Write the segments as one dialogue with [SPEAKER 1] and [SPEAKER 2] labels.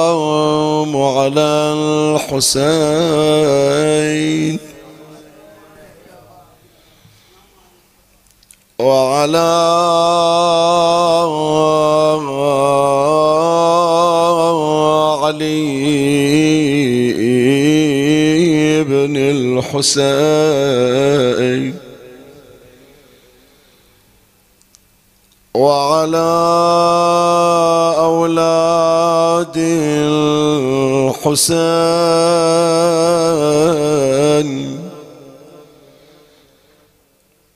[SPEAKER 1] السلام على الحسين وعلى علي بن الحسين الحسين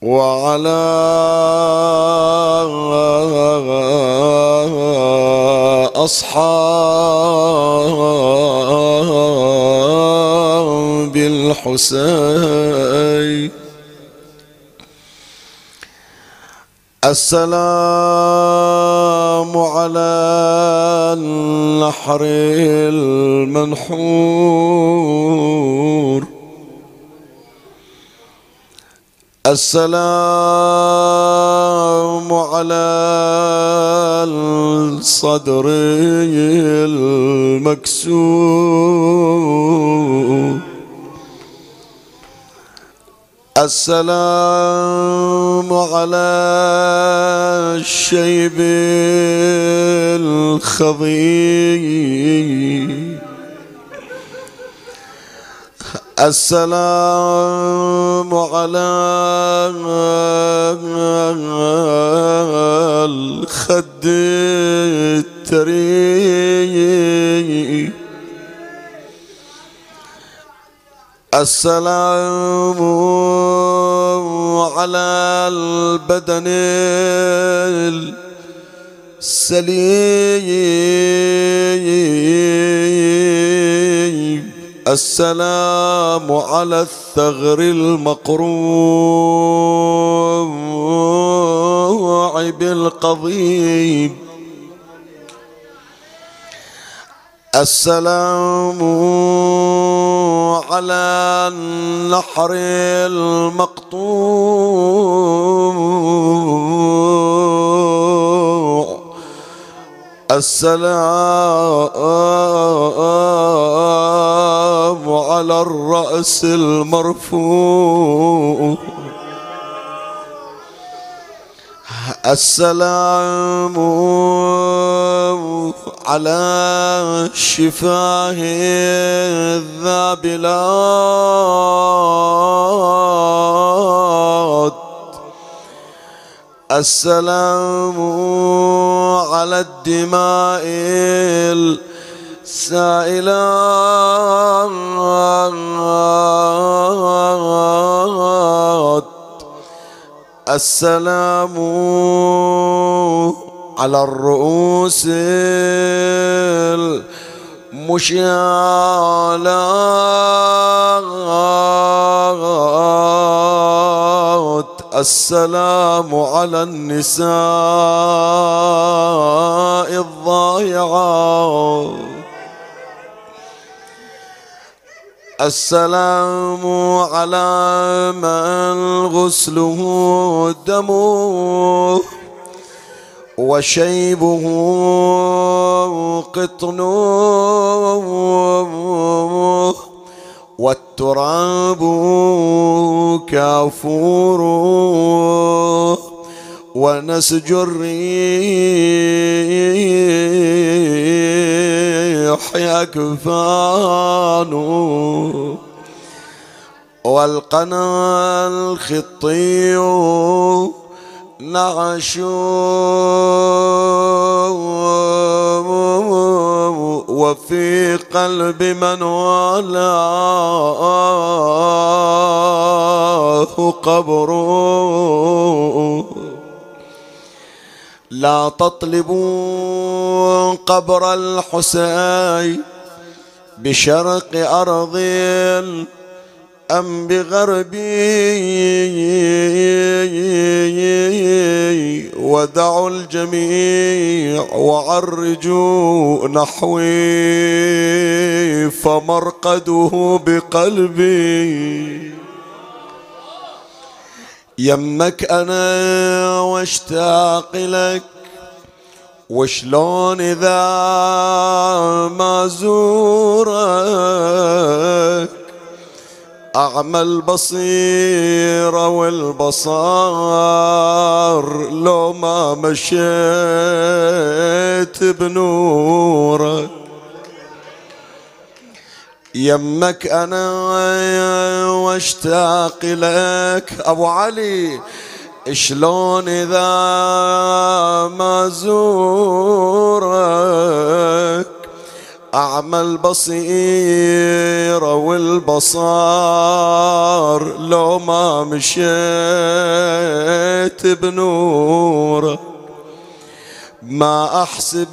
[SPEAKER 1] وعلى أصحاب الحسين. السلام على النحر المنحور. السلام على الصدر المكسور. السلام على الشيب الخضي السلام على الخد التري السلام على البدن السليم. السلام على الثغر المقروع بالقضيب. السلام على النحر المقطوع. السلام على الرأس المرفوع. السلام على شفاه الذابلات السلام على الدماء السائلات السلام على الرؤوس المشالات السلام على النساء الضائعات. السلام على من غسله دمه وشيبه قطنه والتراب كافوره ونسج الريح يكفانه والقنا الخطي نعش وفي قلب من والاه قبره. لا تطلبوا قبر الحسين بشرق أرض أم بغربي ودعوا الجميع وعرجوا نحوي فمرقده بقلبي يمك أنا واشتاق لك وشلون إذا ما زورك؟ اعمى البصيره والبصار لو ما مشيت بنورك. يمك أنا واشتاق لك. أبو علي شلون إذا ما زورك؟ اعمى البصيره والبصار لو ما مشيت بنورك. ما أحسب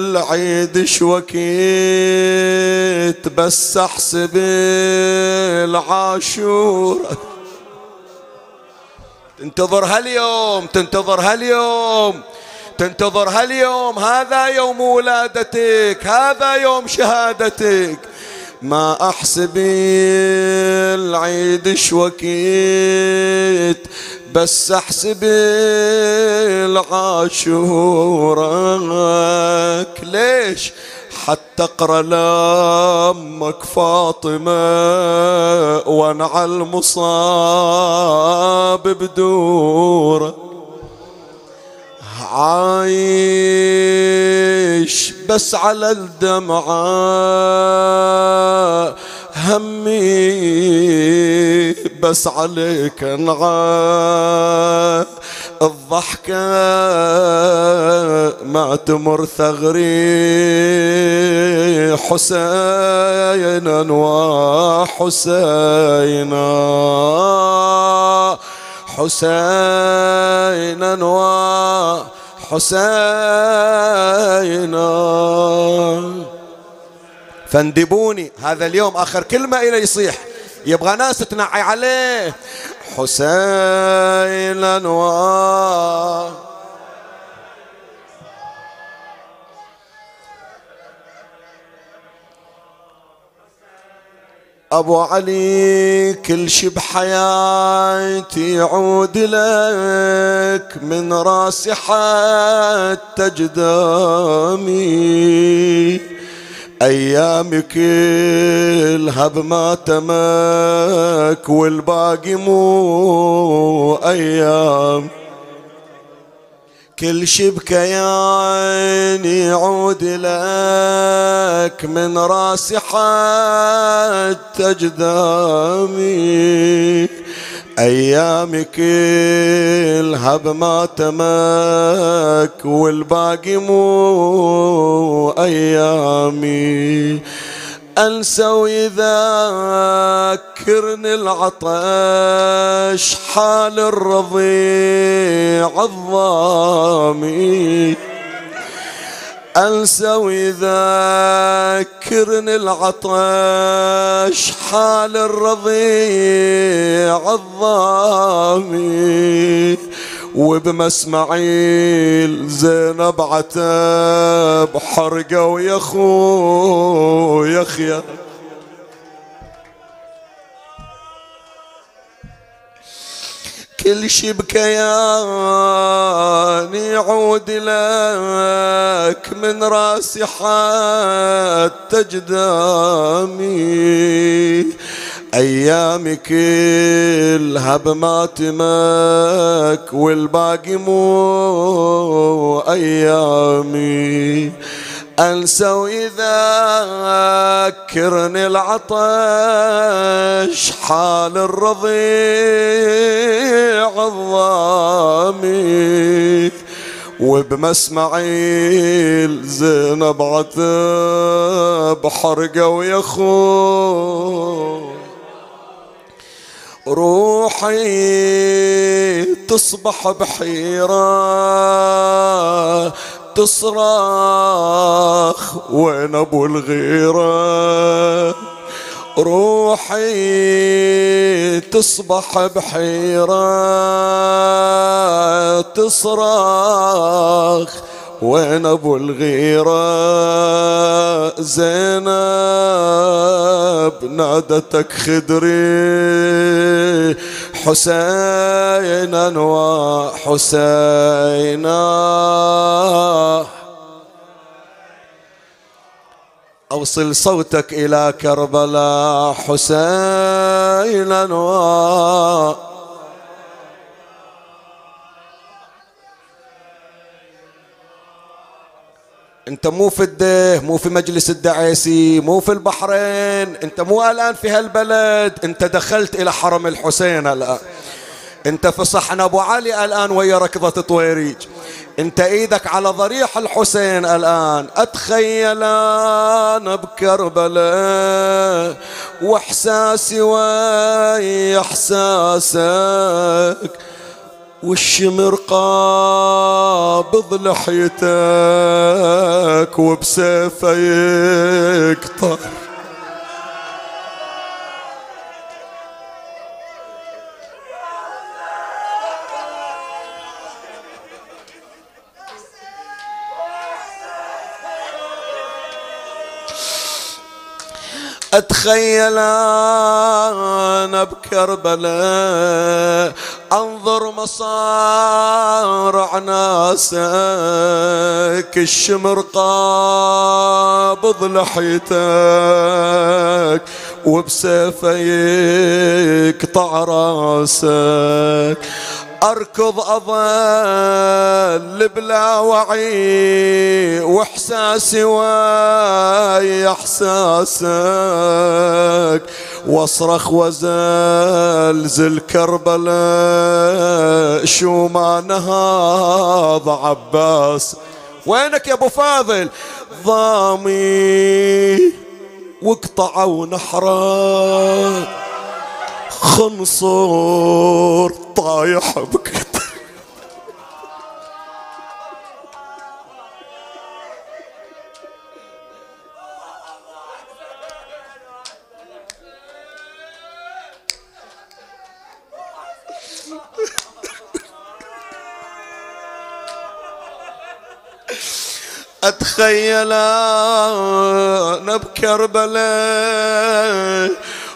[SPEAKER 1] العيد شوكيت بس أحسب العاشور. تنتظر هاليوم تنتظر هاليوم تنتظر هاليوم هذا يوم ولادتك هذا يوم شهادتك. ما أحسب العيد شوكيت بس احسب العاشورك. ليش؟ حتى اقرأ لأمك فاطمة وانعى المصاب بدوره. عايش بس على الدمعة. همي بس عليك انعى الضحكة ما تمر ثغري. حسينا وحسينا حسينا. وحسينا فاندبوني. هذا اليوم آخر كلمة إلى يصيح. يبغى ناس تنعي عليه. حسين أنوار. أبو علي كل شي بحياتي يعود لك من راسي حتى قدامي أيامي كلها بماتمك والباقي مو أيام. كل شي بكياني يعود لك من راسي حتى قدامي أيامي كلها بماتمك والباقي مو أيامي. أنسى ويذكرني العطش حال الرضيع الضامي. أنسى ويذكرني العطش حال الرضيع الضامي وبمسمعيل زينب عتب حرقه ويا خو يا كل شي بكيان يعود لك من راسي حتى قدامي أيامي كلها بماتمك والباقي مو أيامي. انسى ويذكرني العطش حال الرضيع الضامي وبمسمعي زينب عتب حرقه ويخون روحي تصبح بحيرة تصرخ وين أبو الغيرة؟ روحي تصبح بحيرة تصرخ وين أبو الغيرة؟ زينب نادتك خدري حسينا وحسينا. أوصل صوتك إلى كربلاء حسينا و انت مو في الديه مو في مجلس الدعيسي مو في البحرين انت مو الآن في هالبلد انت دخلت إلى حرم الحسين الآن. انت في صحن أبو علي الآن ويا ركضة طويريج. انت إيدك على ضريح الحسين الآن. أتخيل أنا بكربلاء وإحساسي ويا احساسك والشمر قابض لحيتك وبسيفه يقطر أتخيل أنا بكربلاء أنظر مصارع ناسك الشمر قابض لحيتك وبسيفه يقطع راسك. أركض أظل بلا وعي وإحساسي ويا إحساسك وأصرخ وزلزل كربلاء. شو ما نهض عباس؟ وينك يا أبو فاضل؟ ضامي واقطعوا نحرك. خنصر طايح بكت اتخيل أنا بكربلاء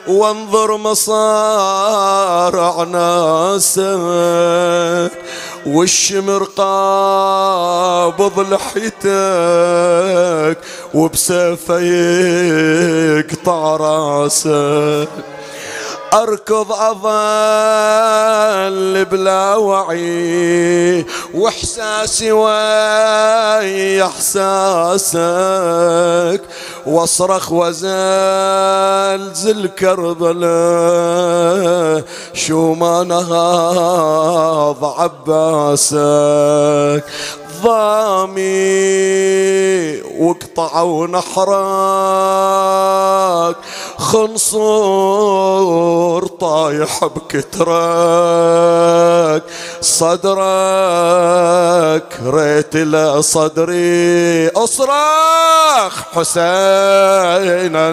[SPEAKER 1] وانظر مصارع ناسك والشمر قابض لحيتك وبسيفه يقطع راسك أركض أظل بلا وعي وإحساسي ويا إحساسك. وأصرخ وزلزل كربلاء شو ما نهض عباسك. ضامي واقطعوا نحرك خنصور طايح بكترك. صدرك ريت لصدري أصرخ حسينا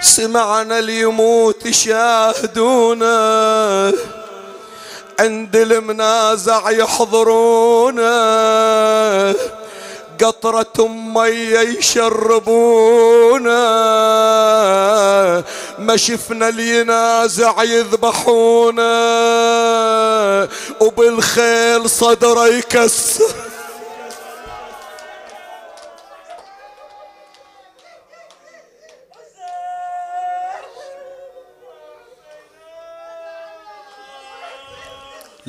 [SPEAKER 1] سمعنا اليموت شاهدونا عند المنازع يحضرونا قطرة مية يشربونا ما شفنا الينازع يذبحونا وبالخيل صدره يكسر.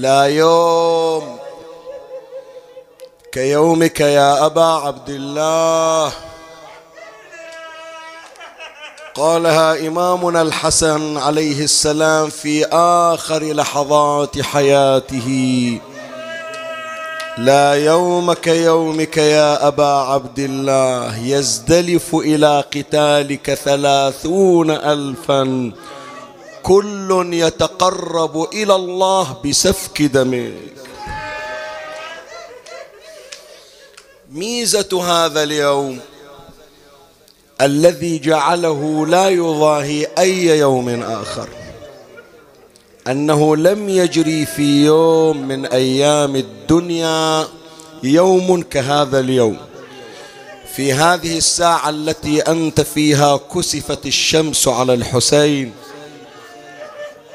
[SPEAKER 1] لا يوم كيومك يا أبا عبد الله. قالها إمامنا الحسن عليه السلام في آخر لحظات حياته. لا يوم كيومك يا أبا عبد الله يزدلف إلى قتالك ثلاثون الفا. كل يتقرب إلى الله بسفك دمك ميزة هذا اليوم الذي جعله لا يضاهي أي يوم آخر أنه لم يجري في يوم من أيام الدنيا يوم كهذا اليوم. في هذه الساعة التي أنت فيها كسفت الشمس على الحسين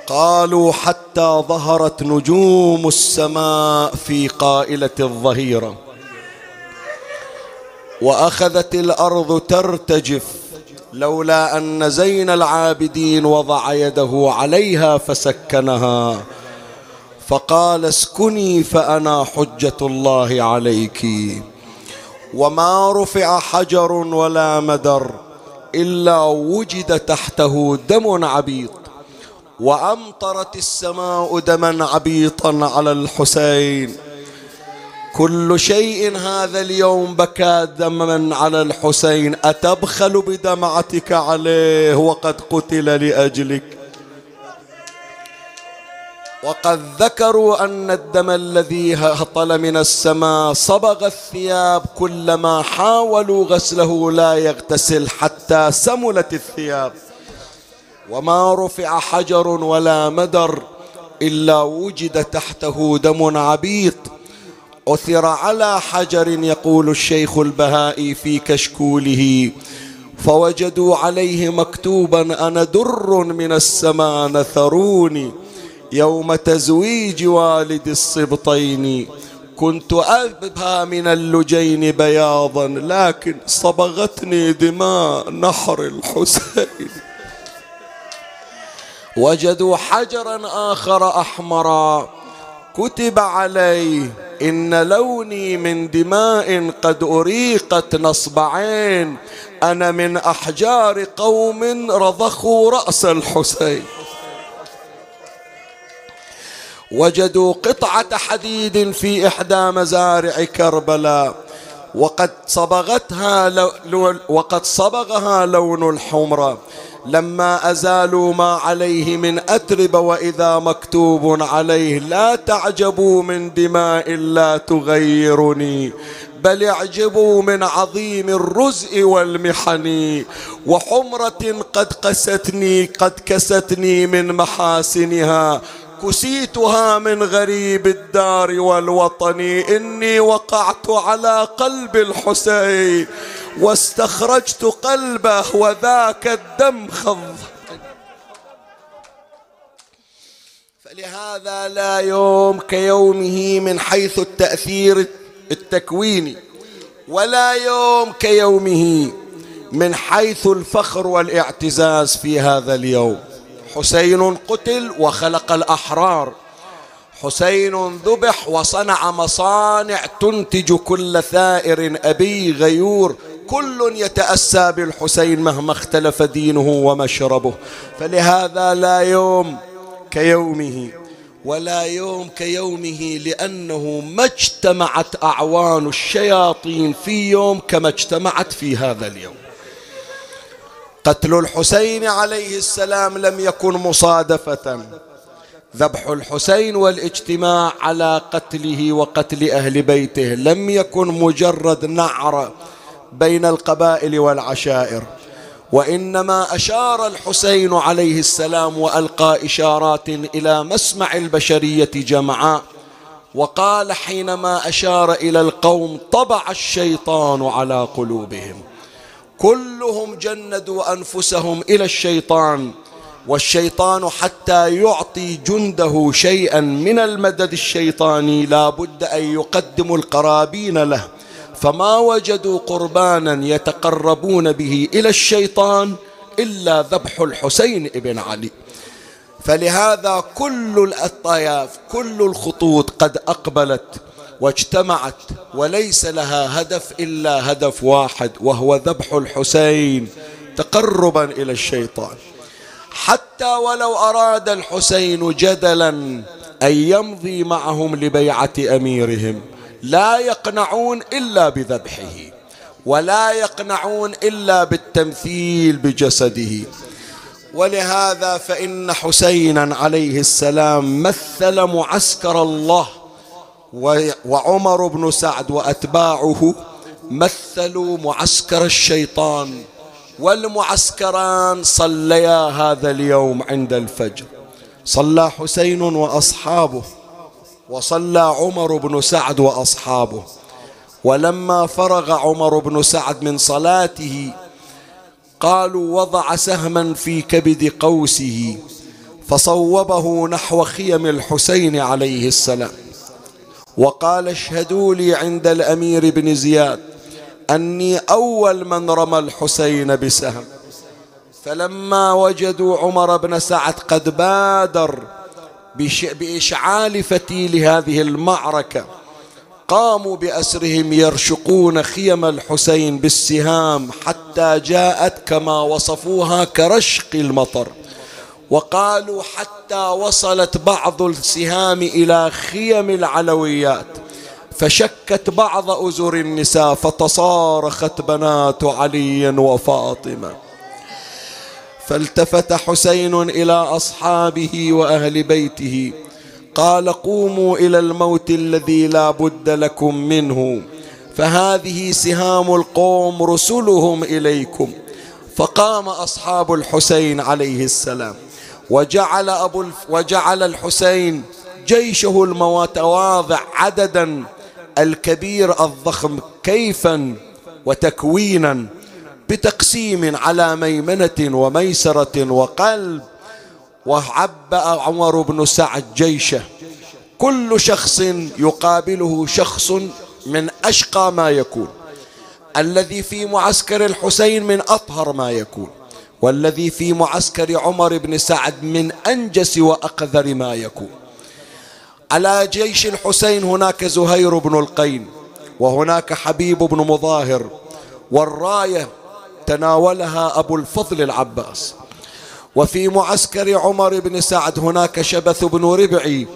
[SPEAKER 1] قالوا حتى ظهرت نجوم السماء في قائلة الظهيرة. وأخذت الأرض ترتجف لولا أن زين العابدين وضع يده عليها فسكنها. فقال اسكني فأنا حجة الله عليك. وما رفع حجر ولا مدر إلا وجد تحته دم عبيط وأمطرت السماء دما عبيطا على الحسين. كل شيء هذا اليوم بكى دما على الحسين. أتبخل بدمعتك عليه وقد قتل لأجلك. وقد ذكروا أن الدم الذي هطل من السماء صبغ الثياب كلما حاولوا غسله لا يغتسل حتى سملت الثياب. وما رفع حجر ولا مدر إلا وجد تحته دم عبيط عثر على حجر يقول الشيخ البهائي في كشكوله فوجدوا عليه مكتوبا أنا در من السماء نثروني يوم تزويج والد الصبطين. كنت أبهى من اللجين بياضا لكن صبغتني دماء نحر الحسين. وجدوا حجرا آخر أحمرا كتب عليه إن لوني من دماء قد أريقت نصب عين. أنا من أحجار قوم رضخوا رأس الحسين. وجدوا قطعة حديد في إحدى مزارع كربلاء. وقد صبغتها لو وقد صبغها لون الحمرة لما أزالوا ما عليه من أترب وإذا مكتوب عليه لا تعجبوا من دماء لا تغيرني بل اعجبوا من عظيم الرزء والمحن. وحمرة قد قستني قد كستني من محاسنها. كسيتها من غريب الدار والوطن. إني وقعت على قلب الحسين. واستخرجت قلبه وذاك الدم خض. فلهذا لا يوم كيومه من حيث التأثير التكويني ولا يوم كيومه من حيث الفخر والاعتزاز في هذا اليوم. حسين قتل وخلق الأحرار. حسين ذبح وصنع مصانع تنتج كل ثائر أبي غيور. كل يتأسى بالحسين مهما اختلف دينه ومشربه. فلهذا لا يوم كيومه ولا يوم كيومه لأنه ما اجتمعت أعوان الشياطين في يوم كما اجتمعت في هذا اليوم. قتل الحسين عليه السلام لم يكن مصادفة. ذبح الحسين والاجتماع على قتله وقتل أهل بيته لم يكن مجرد نعر بين القبائل والعشائر. وإنما أشار الحسين عليه السلام وألقى إشارات إلى مسمع البشرية جمعاء وقال حينما أشار إلى القوم طبع الشيطان على قلوبهم. كلهم جندوا أنفسهم إلى الشيطان والشيطان حتى يعطي جنده شيئا من المدد الشيطاني لا بد أن يقدموا القرابين له. فما وجدوا قربانا يتقربون به إلى الشيطان إلا ذبح الحسين ابن علي. فلهذا كل الطياف كل الخطوط قد أقبلت واجتمعت وليس لها هدف إلا هدف واحد وهو ذبح الحسين تقربا إلى الشيطان. حتى ولو أراد الحسين جدلا أن يمضي معهم لبيعة أميرهم لا يقنعون إلا بذبحه ولا يقنعون إلا بالتمثيل بجسده. ولهذا فإن حسينا عليه السلام مثل معسكر الله وعمر بن سعد وأتباعه مثلوا معسكر الشيطان والمعسكران صليا هذا اليوم عند الفجر. صلى حسين وأصحابه وصلى عمر بن سعد وأصحابه. ولما فرغ عمر بن سعد من صلاته قالوا وضع سهما في كبد قوسه فصوبه نحو خيم الحسين عليه السلام. وقال اشهدوا لي عند الأمير بن زياد أني أول من رمى الحسين بسهم. فلما وجدوا عمر بن سعد قد بادر بإشعال فتيل هذه المعركة قاموا بأسرهم يرشقون خيم الحسين بالسهام حتى جاءت كما وصفوها كرشق المطر. وقالوا حتى وصلت بعض السهام إلى خيم العلويات فشكت بعض أزر النساء فتصارخت بنات علي وفاطمة. فالتفت حسين إلى أصحابه وأهل بيته. قال قوموا إلى الموت الذي لا بد لكم منه. فهذه سهام القوم رسلهم إليكم. فقام أصحاب الحسين عليه السلام. وجعل أبو الف وجعل الحسين جيشه المتواضع عددا الكبير الضخم كيفا وتكوينا. بتقسيم على ميمنة وميسرة وقلب وعبأ عمر بن سعد جيشه. كل شخص يقابله شخص من أشقى ما يكون. الذي في معسكر الحسين من أطهر ما يكون. والذي في معسكر عمر بن سعد من أنجس وأقذر ما يكون. على جيش الحسين هناك زهير بن القين وهناك حبيب بن مظاهر والراية تناولها أبو الفضل العباس. وفي معسكر عمر بن سعد هناك شبث بن ربعي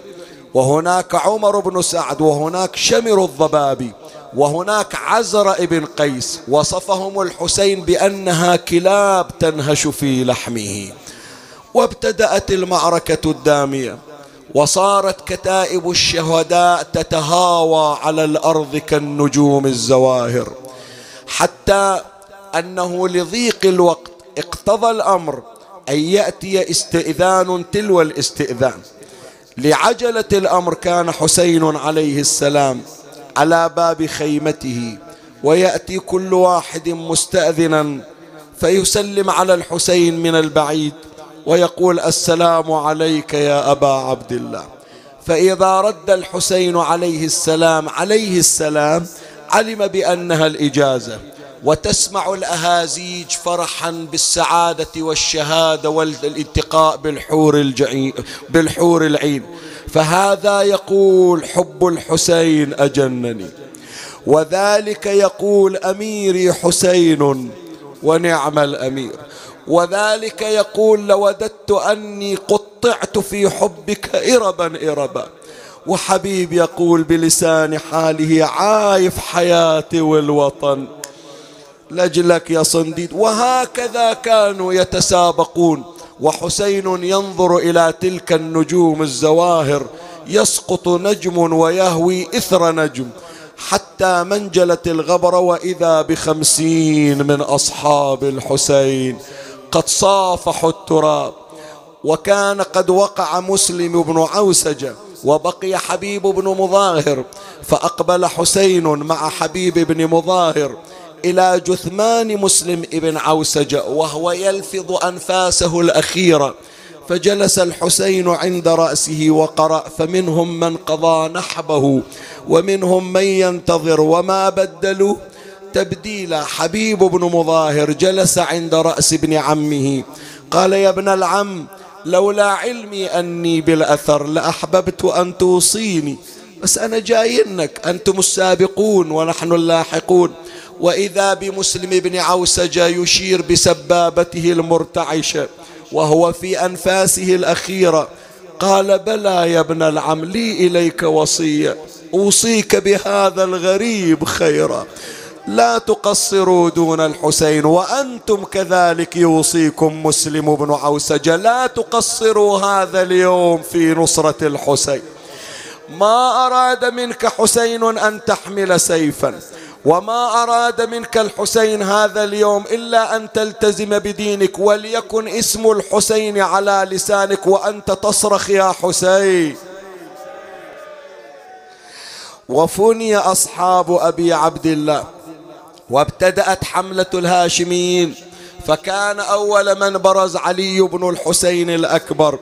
[SPEAKER 1] وهناك عمر بن سعد وهناك شمر الضبابي وهناك عزر ابن قيس. وصفهم الحسين بأنها كلاب تنهش في لحمه. وابتدأت المعركة الدامية وصارت كتائب الشهداء تتهاوى على الأرض كالنجوم الزواهر. حتى أنه لضيق الوقت اقتضى الأمر أن يأتي استئذان تلو الاستئذان. لعجلة الأمر كان حسين عليه السلام على باب خيمته ويأتي كل واحد مستأذنا فيسلم على الحسين من البعيد ويقول السلام عليك يا أبا عبد الله. فإذا رد الحسين عليه السلام عليه السلام علم بأنها الإجازة. وتسمع الأهازيج فرحا بالسعادة والشهادة والالتقاء بالحور الجعين بالحور العين. فهذا يقول حب الحسين أجنني. وذلك يقول أميري حسين ونعم الأمير. وذلك يقول لوددت أني قطعت في حبك إربا إربا. وحبيب يقول بلسان حاله عايف حياتي والوطن. لجلك يا صنديد. وهكذا كانوا يتسابقون. وحسين ينظر إلى تلك النجوم الزواهر. يسقط نجم ويهوي إثر نجم. حتى منجلت الغبر وإذا بخمسين من أصحاب الحسين. قد صافحوا التراب. وكان قد وقع مسلم بن عوسجة وبقي حبيب بن مظاهر. فأقبل حسين مع حبيب بن مظاهر. إلى جثمان مسلم ابن عوسجة وهو يلفظ أنفاسه الأخيرة. فجلس الحسين عند رأسه وقرأ فمنهم من قضى نحبه ومنهم من ينتظر وما بدلوا تبديلا حبيب بن مظاهر جلس عند رأس ابن عمه. قال يا ابن العم لولا علمي أني بالأثر لأحببت أن توصيني بس أنا جاينك أنتم السابقون ونحن اللاحقون. وإذا بمسلم بن عوسجة يشير بسبابته المرتعشة وهو في أنفاسه الأخيرة قال بلى يا ابن العم لي إليك وصية أوصيك بهذا الغريب خيرا. لا تقصروا دون الحسين وأنتم كذلك يوصيكم مسلم بن عوسجة لا تقصروا هذا اليوم في نصرة الحسين. ما أراد منك حسين أن تحمل سيفا وما أراد منك الحسين هذا اليوم إلا أن تلتزم بدينك وليكن اسم الحسين على لسانك وأنت تصرخ يا حسين. وفني أصحاب أبي عبد الله وابتدأت حملة الهاشميين فكان أول من برز علي بن الحسين الأكبر.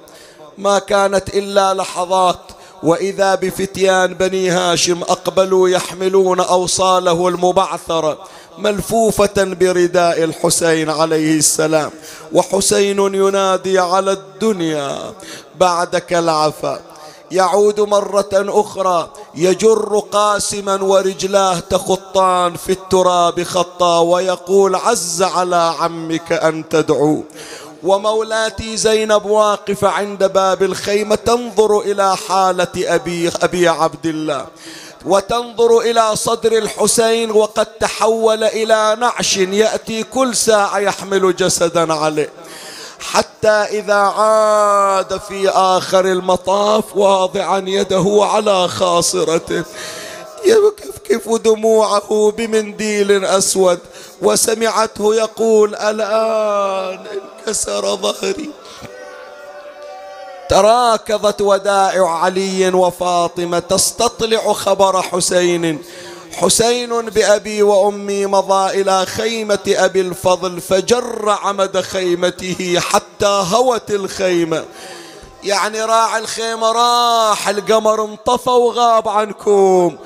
[SPEAKER 1] ما كانت إلا لحظات وإذا بفتيان بني هاشم أقبلوا يحملون أوصاله المبعثرة ملفوفة برداء الحسين عليه السلام. وحسين ينادي على الدنيا بعدك العفا. يعود مرة أخرى يجر قاسما ورجلاه تخطان في التراب خطا ويقول عز على عمك أن تدعو. ومولاتي زينب واقفة عند باب الخيمة تنظر إلى حالة أبي, أبي عبد الله وتنظر إلى صدر الحسين وقد تحول إلى نعش يأتي كل ساعة يحمل جسدا عليه. حتى إذا عاد في آخر المطاف واضعا يده على خاصرته. يكفكف دموعه بمنديل أسود وسمعته يقول الآن انكسر ظهري. تراكضت ودائع علي وفاطمة تستطلع خبر حسين. حسين بأبي وأمي مضى إلى خيمة أبي الفضل فجر عمد خيمته حتى هوت الخيمة. يعني راعي الخيمة راح القمر انطفى وغاب عنكم.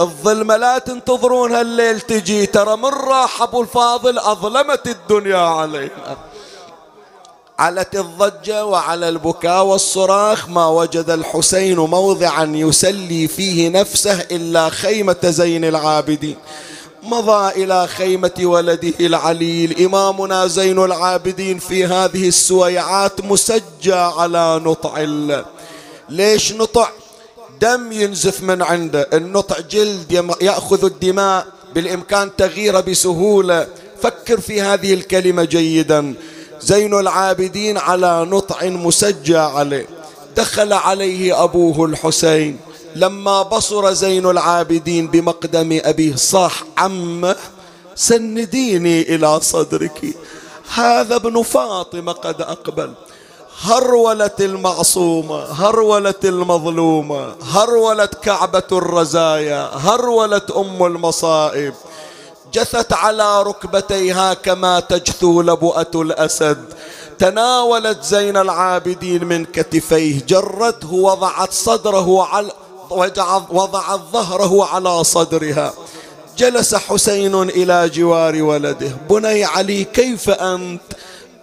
[SPEAKER 1] الظلمة لا تنتظرون هالليل تجي. ترى من راح أبو الفاضل أظلمت الدنيا علينا. علت الضجة وعلى البكاء والصراخ ما وجد الحسين موضعا يسلي فيه نفسه إلا خيمة زين العابدين. مضى إلى خيمة ولده العليل. إمامنا زين العابدين في هذه السويعات مسجى على نطع الله. ليش نطع؟ دم ينزف من عنده. النطع جلد يأخذ الدماء بالإمكان تغيير بسهولة. فكر في هذه الكلمة جيدا. زين العابدين على نطع مسجى عليه. دخل عليه أبوه الحسين. لما بصر زين العابدين بمقدم أبيه صاح عمه سنديني إلى صدرك. هذا ابن فاطمة قد أقبل. هرولة المعصومة هرولة المظلومة هرولة كعبة الرزايا هرولة أم المصائب. جثت على ركبتيها كما تجثو لبؤة الأسد. تناولت زين العابدين من كتفيه. جرته وضعت صدره على وضعت ظهره على صدرها. جلس حسين إلى جوار ولده. بني علي كيف أنت؟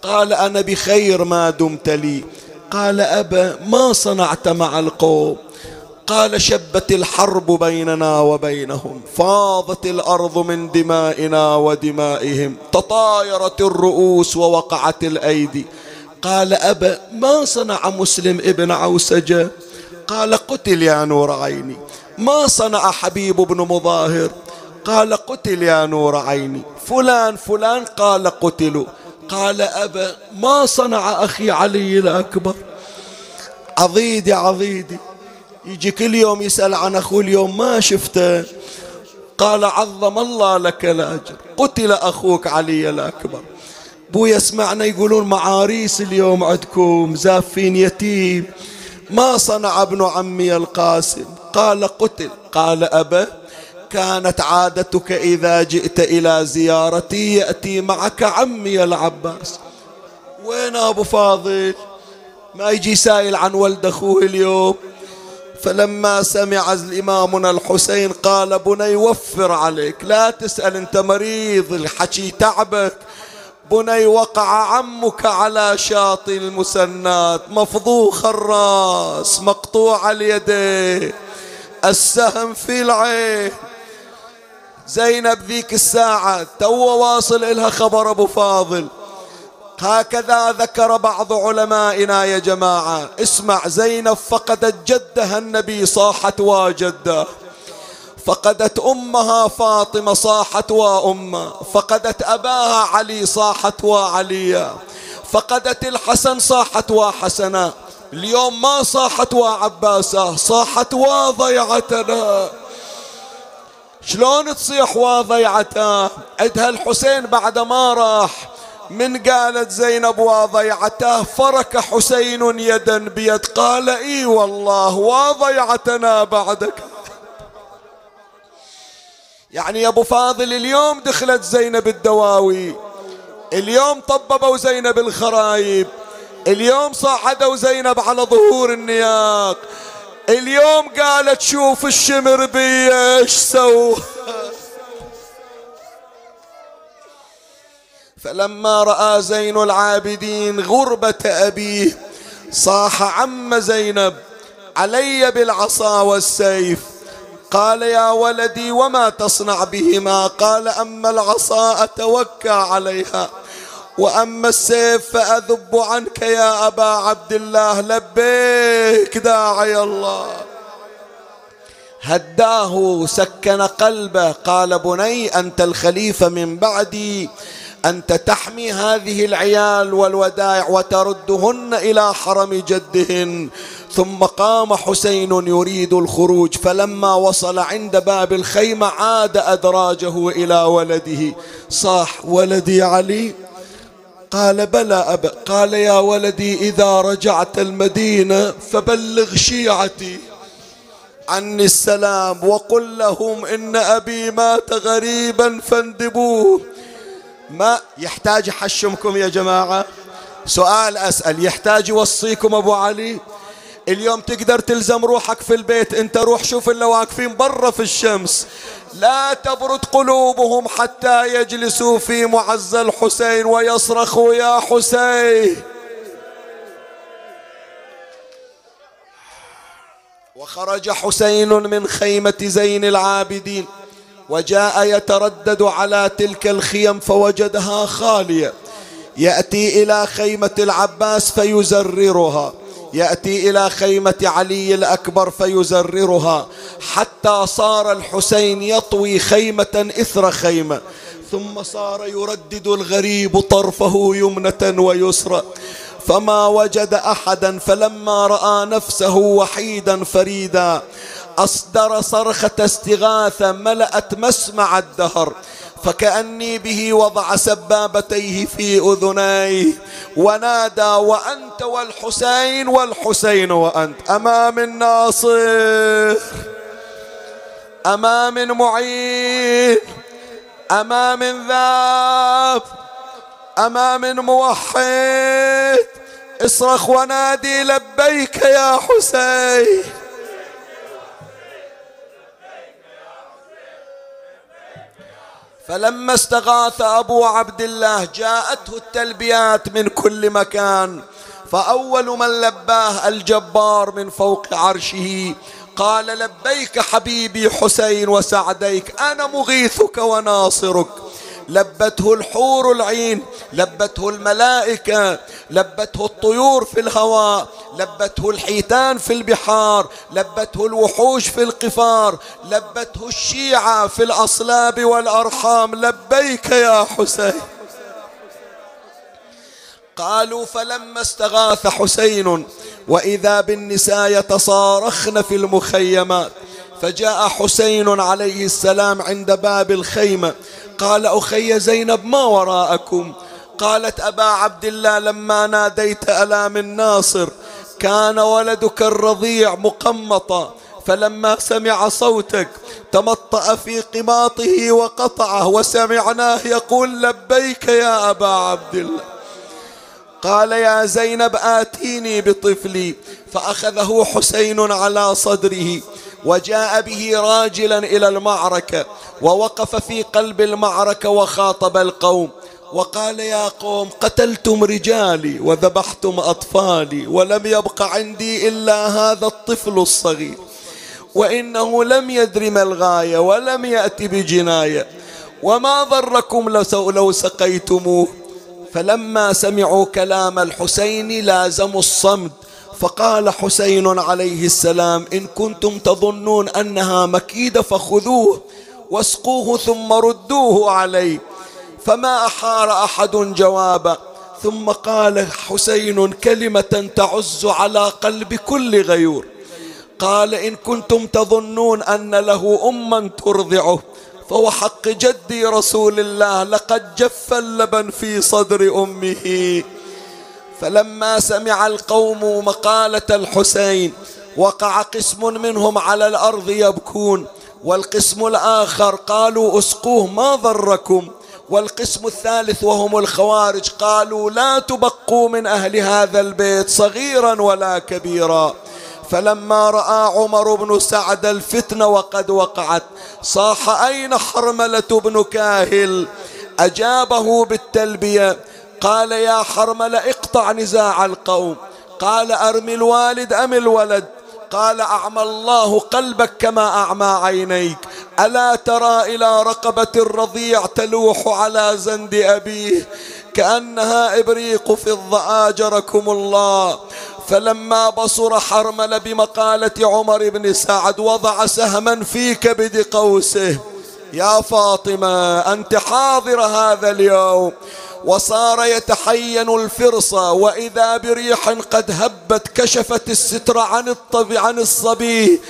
[SPEAKER 1] قال أنا بخير ما دمت لي. قال أبا ما صنعت مع القوم. قال شبت الحرب بيننا وبينهم فاضت الأرض من دمائنا ودمائهم تطايرت الرؤوس ووقعت الأيدي. قال أبا ما صنع مسلم ابن عوسجة؟ قال قتل يا نور عيني. ما صنع حبيب بن مظاهر؟ قال قتل يا نور عيني. فلان فلان قال قتلوا. قال أبا ما صنع أخي علي الأكبر. عضيدي عضيدي. يجي كل يوم يسأل عن أخوه اليوم ما شفته. قال عظم الله لك الأجر. قتل أخوك علي الأكبر. بو يسمعنا يقولون معاريس اليوم عندكم زافين يتيم. ما صنع ابن عمي القاسم. قال قتل. قال أبا كانت عادتك إذا جئت إلى زيارتي يأتي معك عمي العباس. وين أبو فاضل؟ ما يجي سائل عن ولد أخوه اليوم. فلما سمع إمامنا الحسين قال بني وفر عليك لا تسأل أنت مريض الحكي تعبك. بني وقع عمك على شاطئ المسنات مفضوخ الراس مقطوع اليدين السهم في العين. زينب ذيك الساعة تو واصل إلها خبر أبو فاضل. هكذا ذكر بعض علمائنا يا جماعة. اسمع زينب فقدت جدها النبي صاحت وجده فقدت أمها فاطمة صاحت وأمه فقدت أباها علي صاحت وعليا. فقدت الحسن صاحت وحسنا. اليوم ما صاحت وعباسة صاحت وضيعتنا. شلون تصيح وضيعته؟ عدها الحسين بعد ما راح من قالت زينب وضيعته؟ فرك حسين يدا بيد. قال إي والله وضيعتنا بعدك. يعني يا أبو فاضل اليوم دخلت زينب الدواوي. اليوم طببوا زينب الخرايب. اليوم صعدوا زينب على ظهور النياق. اليوم قالت شوف الشمر بي إيش سوى فلما رأى زين العابدين غربة أبيه صاح عم زينب علي بالعصا والسيف. قال يا ولدي وما تصنع بهما؟ قال أما العصا أتوكى عليها. وأما السيف فأذب عنك يا أبا عبد الله لبيك داعي الله. هداه سكن قلبه قال بني أنت الخليفة من بعدي. أنت تحمي هذه العيال والودائع وتردهن إلى حرم جدهن. ثم قام حسين يريد الخروج فلما وصل عند باب الخيمة عاد أدراجه إلى ولده. صاح ولدي علي. قال بلى أبا قال يا ولدي إذا رجعت المدينة فبلغ شيعتي عني السلام وقل لهم إن أبي مات غريبا فاندبوه. ما يحتاج حشمكم يا جماعة؟ سؤال أسأل يحتاج يوصيكم أبو علي؟ اليوم تقدر تلزم روحك في البيت أنت روح شوف اللي واقفين برا في الشمس. لا تبرد قلوبهم حتى يجلسوا في معز الحسين ويصرخوا يا حسين. وخرج حسين من خيمة زين العابدين وجاء يتردد على تلك الخيم فوجدها خالية. يأتي إلى خيمة العباس فيزررها. يأتي إلى خيمة علي الأكبر فيزررها حتى صار الحسين يطوي خيمة إثر خيمة. ثم صار يردد الغريب طرفه يمنة ويسرى فما وجد أحدا فلما رأى نفسه وحيدا فريدا أصدر صرخة استغاثة ملأت مسمع الدهر. فكأني به وضع سبابتيه في أذنيه. ونادى وأنت والحسين والحسين وأنت. أمام الناصر أمام معين أمام ذاب أمام موحد اصرخ ونادي لبيك يا حسين. فلما استغاث أبو عبد الله جاءته التلبيات من كل مكان فأول من لباه الجبار من فوق عرشه قال لبيك حبيبي حسين وسعديك أنا مغيثك وناصرك. لبته الحور العين لبته الملائكة لبته الطيور في الهواء لبته الحيتان في البحار لبته الوحوش في القفار لبته الشيعة في الأصلاب والأرحام لبيك يا حسين. قالوا فلما استغاث حسين وإذا بالنساء يتصارخن في المخيمات فجاء حسين عليه السلام عند باب الخيمة قال أخي زينب ما وراءكم؟ قالت أبا عبد الله لما ناديت ألا من ناصر؟ كان ولدك الرضيع مقمطا فلما سمع صوتك تمطأ في قماطه وقطعه وسمعناه يقول لبيك يا أبا عبد الله قال يا زينب آتيني بطفلي فأخذه حسين على صدره وجاء به راجلا إلى المعركة ووقف في قلب المعركة وخاطب القوم. وقال يا قوم قتلتم رجالي وذبحتم أطفالي ولم يبق عندي إلا هذا الطفل الصغير. وإنه لم يدر ما الغاية ولم يأت بجناية. وما ضركم لو سقيتموه. فلما سمعوا كلام الحسين لازموا الصمت فقال حسين عليه السلام إن كنتم تظنون أنها مكيدة فخذوه واسقوه ثم ردوه علي فما أحار أحد جوابا ثم قال حسين كلمة تعز على قلب كل غيور. قال إن كنتم تظنون أن له أما ترضعه فهو حق جدي رسول الله لقد جف اللبن في صدر أمه. فلما سمع القوم مقالة الحسين وقع قسم منهم على الأرض يبكون والقسم الآخر قالوا اسقوه ما ضركم؟ والقسم الثالث وهم الخوارج قالوا لا تبقوا من أهل هذا البيت صغيرا ولا كبيرا. فلما رأى عمر بن سعد الفتنه وقد وقعت صاح أين حرملة بن كاهل؟ أجابه بالتلبية قال يا حرملة اقطع نزاع القوم. قال أرمي الوالد أم الولد؟ قال أعمى الله قلبك كما أعمى عينيك. ألا ترى إلى رقبة الرضيع تلوح على زند أبيه؟ كأنها إبريق في الضآجركم الله. فلما بصر حرمل بمقالة عمر بن سعد وضع سهما في كبد قوسه يا فاطمة أنت حاضر هذا اليوم. وصار يتحين الفرصة وإذا بريح قد هبت كشفت الستر عن الطبي عن الصبي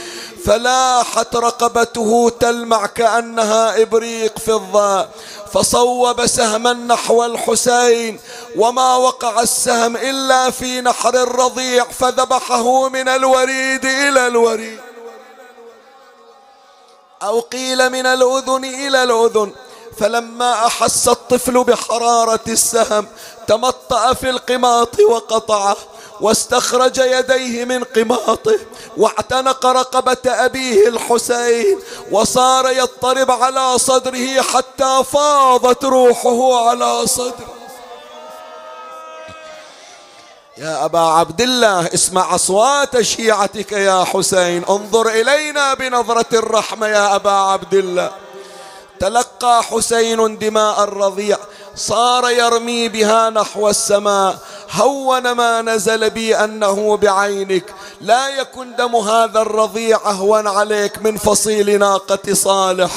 [SPEAKER 1] فلاحت رقبته تلمع كأنها إبريق فضة. فصوب سهما نحو الحسين وما وقع السهم إلا في نحر الرضيع فذبحه من الوريد إلى الوريد. أو قيل من الأذن إلى الأذن فلما أحس الطفل بحرارة السهم تمطأ في القماط وقطعه واستخرج يديه من قماطه واعتنق رقبة أبيه الحسين وصار يضطرب على صدره حتى فاضت روحه على صدره. يا أبا عبد الله اسمع أصوات شيعتك يا حسين انظر إلينا بنظرة الرحمة يا أبا عبد الله. تلقى حسين دماء الرضيع صار يرمي بها نحو السماء. هون ما نزل بي أنه بعينك. لا يكن دم هذا الرضيع أهون عليك من فصيل ناقة صالح.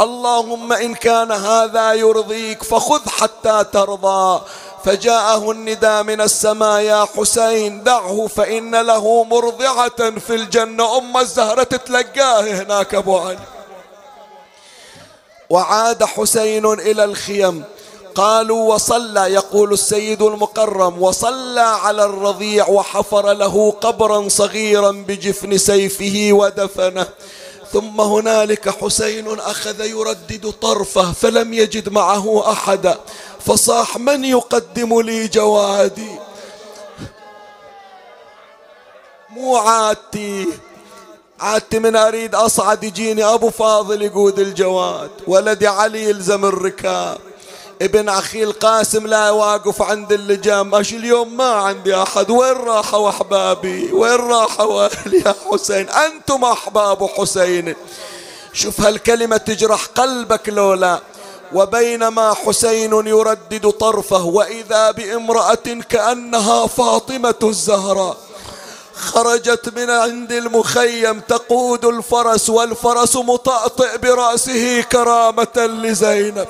[SPEAKER 1] اللهم إن كان هذا يرضيك فخذ حتى ترضى. فجاءه النداء من السماء يا حسين دعه فإن له مرضعة في الجنة. أم الزهرة تتلقاه هناك أبو علي. وعاد حسين إلى الخيم. قالوا وصلى يقول السيد المقرم وصلى على الرضيع وحفر له قبرا صغيرا بجفن سيفه ودفنه. ثم هنالك حسين أخذ يردد طرفه فلم يجد معه احدا فصاح من يقدم لي جوادي؟ مو عادتي. عادتي من أريد أصعد يجيني أبو فاضل يقود الجواد ولدي علي يلزم الركاب. ابن أخي القاسم لا واقف عند اللجام اش اليوم ما عندي أحد. وين راحوا أحبابي؟ وين راحوا أهلي يا حسين؟ أنتم أحباب حسين. شوف هالكلمة تجرح قلبك لولا. وبينما حسين يردد طرفه وإذا بامرأة كأنها فاطمة الزهراء. خرجت من عند المخيم تقود الفرس والفرس مطأطئ برأسه كرامة لزينب.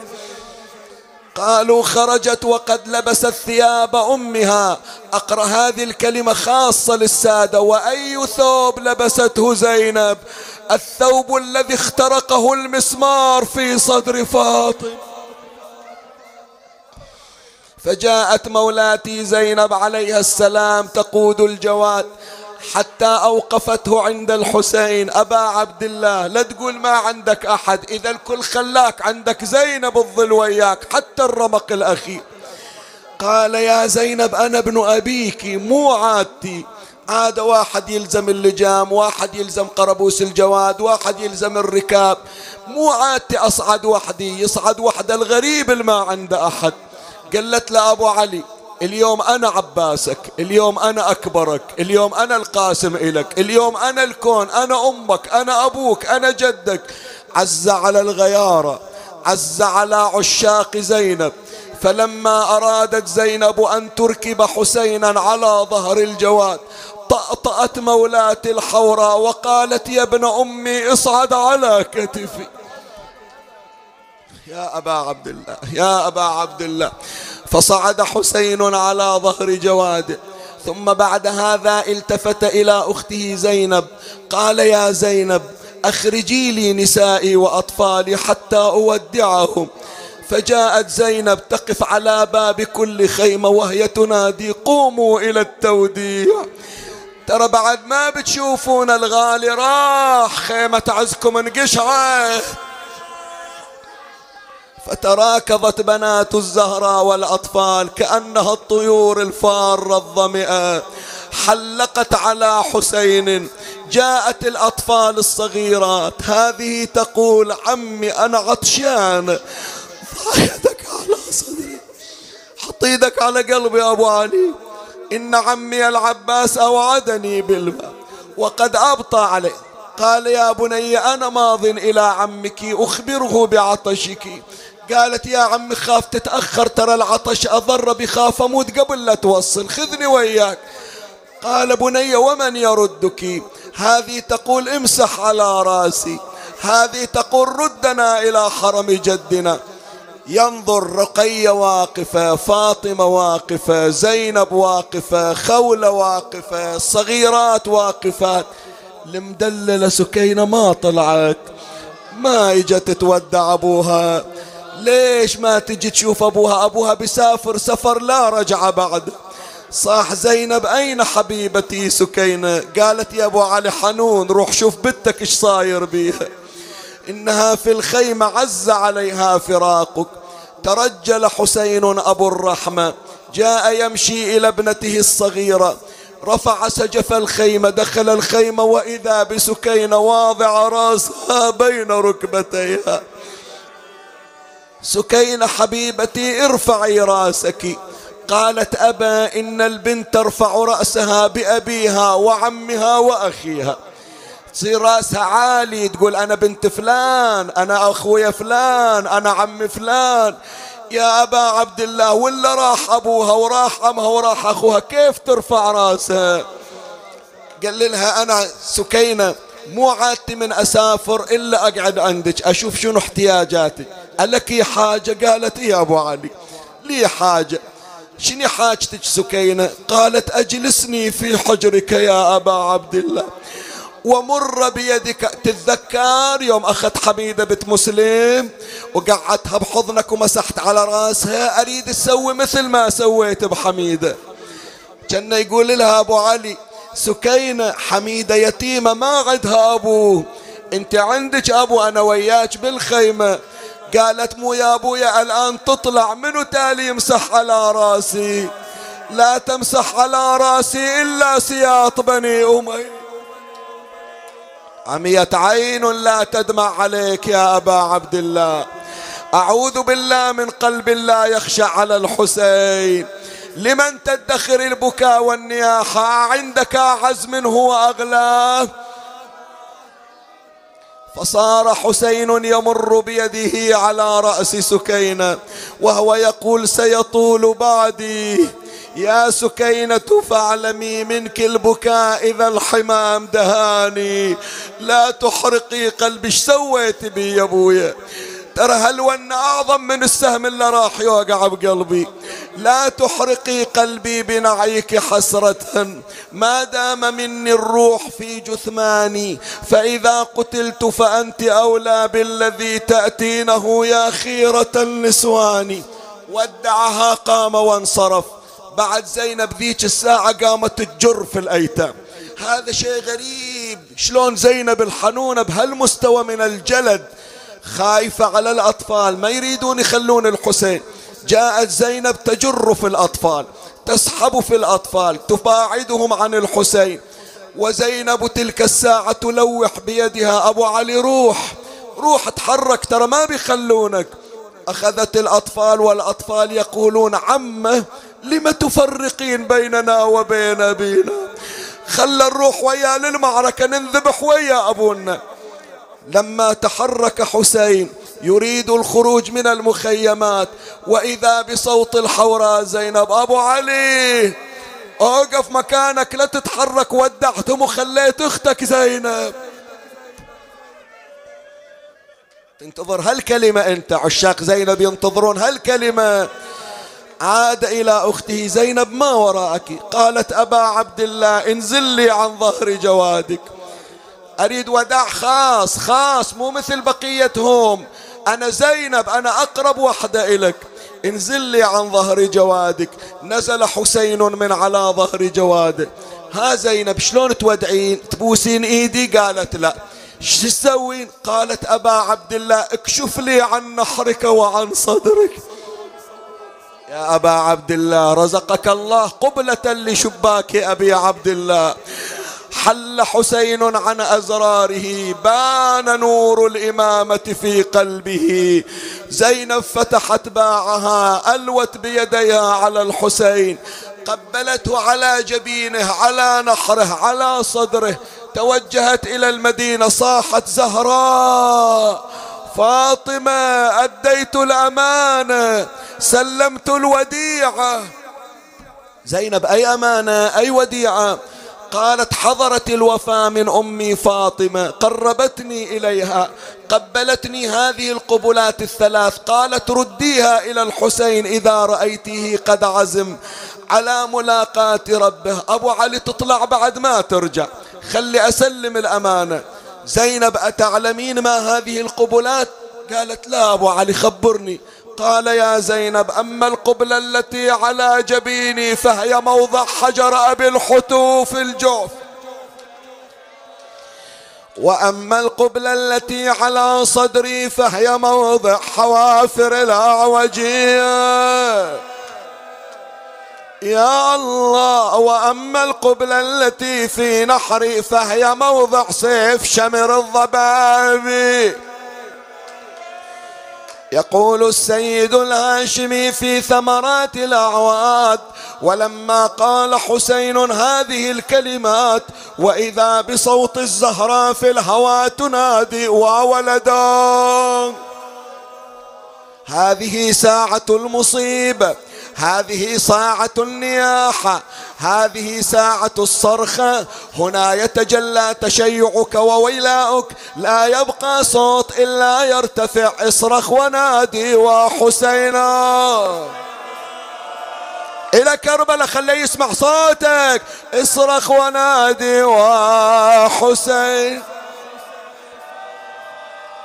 [SPEAKER 1] قالوا خرجت وقد لبست ثياب أمها. أقرأ هذه الكلمة خاصة للسادة. وأي ثوب لبسته زينب؟ الثوب الذي اخترقه المسمار في صدر فاطمة. فجاءت مولاتي زينب عليها السلام تقود الجواد. حتى أوقفته عند الحسين أبا عبد الله لا تقول ما عندك أحد إذا الكل خلاك عندك زينب الظل وياك حتى الرمق الأخير. قال يا زينب أنا ابن أبيك مو عادتي. عاد واحد يلزم اللجام واحد يلزم قربوس الجواد واحد يلزم الركاب. مو عادتي أصعد وحدي يصعد وحد الغريب اللي ما عنده أحد. قالت له أبو علي اليوم أنا عباسك اليوم أنا أكبرك اليوم أنا القاسم إلك اليوم أنا الكون أنا أمك أنا أبوك أنا جدك. عز على الغيارة عز على عشاق زينب. فلما أرادت زينب أن تركب حسينا على ظهر الجواد طأطأت مولاة الحوراء وقالت يا ابن أمي اصعد على كتفي. يا أبا عبد الله يا أبا عبد الله. فصعد حسين على ظهر جواده ثم بعد هذا التفت إلى أخته زينب. قال يا زينب أخرجي لي نسائي وأطفالي حتى أودعهم. فجاءت زينب تقف على باب كل خيمة وهي تنادي قوموا إلى التوديع. ترى بعد ما بتشوفون الغالي راح خيمة عزكم انقشعت. فتراكضت بنات الزهراء والأطفال كأنها الطيور الفارة الظمئة. حلقت على حسين جاءت الأطفال الصغيرات. هذه تقول عمي أنا عطشان. ضع على صدري. حط يدك على قلبي يا أبو علي. إن عمي العباس أوعدني بالماء وقد أبطى عليه. قال يا بني أنا ماض إلى عمك أخبره بعطشك. قالت يا عمي خاف تتأخر ترى العطش أضر بخاف أموت قبل لا توصل. خذني وياك. قال بني ومن يردك؟ هذه تقول امسح على راسي. هذه تقول ردنا إلى حرم جدنا. ينظر رقية واقفة فاطمة واقفة زينب واقفة خولة واقفة الصغيرات واقفات المدللة سكينة ما طلعت. ما إجت تودع أبوها. ليش ما تجي تشوف أبوها؟ أبوها بسافر سفر لا رجع بعد. صاح زينب أين حبيبتي سكينة؟ قالت يا أبو علي حنون روح شوف بنتك إيش صاير بيها. إنها في الخيمة عز عليها فراقك. ترجل حسين أبو الرحمة. جاء يمشي إلى ابنته الصغيرة. رفع سجف الخيمة دخل الخيمة وإذا بسكينة واضع راسها بين ركبتيها. سكينة حبيبتي ارفعي راسك. قالت أبا إن البنت ترفع رأسها بأبيها وعمها وأخيها. تصير رأسها عالي تقول أنا بنت فلان أنا أخويا فلان أنا عم فلان. يا أبا عبد الله ولا راح أبوها وراح عمها وراح أخوها كيف ترفع راسها؟ قال لها أنا سكينة. مو عادتي من أسافر إلا أقعد عندك أشوف شنو احتياجاتك. ألك حاجة؟ قالت يا أبو علي لي حاجة. شنو حاجتك سكينة؟ قالت أجلسني في حجرك يا أبا عبد الله. ومر بيدك تتذكر يوم أخذت حميدة بنت مسلم وقعدتها بحضنك ومسحت على رأسها؟ أريد تسوي مثل ما سويت بحميدة. كان يقول لها أبو علي سكينة حميدة يتيمة ما عندها أبو. أنت عندك أبو أنا وياك بالخيمة. قالت مو يا ابويا الآن تطلع. منو تالي يمسح على رأسي؟ لا تمسح على رأسي إلا سياط بني أمي. عميت عين لا تدمع عليك يا أبا عبد الله. أعوذ بالله من قلب لا يخشى على الحسين. لمن تدخر البكاء والنياحة؟ عندك اعز منه واغلاه فصار حسين يمر بيده على رأس سكينة وهو يقول سيطول بعدي. يا سكينة فاعلمي منك البكاء إذا الحمام دهاني. لا تحرقي قلبي إيش سويت بي يا ابويا ترى هلون أعظم من السهم اللي راح يوقع بقلبي؟ لا تحرقي قلبي بنعيك حسرة. ما دام مني الروح في جثماني فإذا قتلت فأنت أولى بالذي تأتينه يا خيرة النسوان ودعها قام وانصرف. بعد زينب ذيك الساعة قامت تجر في الأيتام. هذا شيء غريب. شلون زينب الحنونة بهالمستوى من الجلد؟ خايفة على الأطفال ما يريدون يخلون الحسين. جاءت زينب تجر في الأطفال تسحب في الأطفال تباعدهم عن الحسين. وزينب تلك الساعة تلوح بيدها أبو علي روح روح تحرك ترى ما بيخلونك. أخذت الأطفال والأطفال يقولون عمه لم تفرقين بيننا وبين أبينا؟ خلى نروح ويا للمعركة ننذبح ويا أبونا. لما تحرك حسين يريد الخروج من المخيمات وإذا بصوت الحوراء زينب أبو علي أوقف مكانك لا تتحرك ودعتهم وخليت أختك زينب. تنتظر هالكلمة أنت عشاق زينب ينتظرون هالكلمة. عاد إلى أخته زينب ما وراءك؟ قالت أبا عبد الله انزل لي عن ظهر جوادك. أريد وداع خاص خاص مو مثل بقيتهم. أنا زينب أنا أقرب وحدة إلك. انزل لي عن ظهر جوادك. نزل حسين من على ظهر جواده ها زينب شلون تودعين؟ تبوسين إيدي؟ قالت لا. شو تسوين؟ قالت أبا عبد الله اكشف لي عن نحرك وعن صدرك. يا أبا عبد الله رزقك الله قبلة لشباك أبي عبد الله. حل حسين عن أزراره بان نور الإمامة في قلبه. زينب فتحت باعها ألوت بيديها على الحسين. قبلته على جبينه على نحره على صدره. توجهت إلى المدينة صاحت زهراء. فاطمة أديت الأمانة سلمت الوديعة. زينب أي أمانة؟ أي وديعة؟ قالت حضرت الوفاة من أمي فاطمة قربتني إليها قبلتني هذه القبلات الثلاث قالت رديها إلى الحسين إذا رأيته قد عزم. على ملاقاة ربه أبو علي تطلع بعد ما ترجع. خلي أسلم الأمانة. زينب أتعلمين ما هذه القبلات؟ قالت لا أبو علي خبرني. قال يا زينب أما القبلة التي على جبيني فهي موضع حجر أبي الحتو في الجوف. وأما القبلة التي على صدري فهي موضع حوافر الأعوجية يا الله وأما القبلة التي في نحري فهي موضع سيف شمر الضبابي يقول السيد الهاشمي في ثمرات الأعواد ولما قال حسين هذه الكلمات وإذا بصوت الزهراء في الهوى تنادي وولدا هذه ساعة المصيبة هذه ساعة النياحة هذه ساعة الصرخة هنا يتجلى تشيعك وويلاؤك. لا يبقى صوت إلا يرتفع. اصرخ ونادي وحسينا. إلى كربلاء خليه يسمع صوتك. اصرخ ونادي وحسين.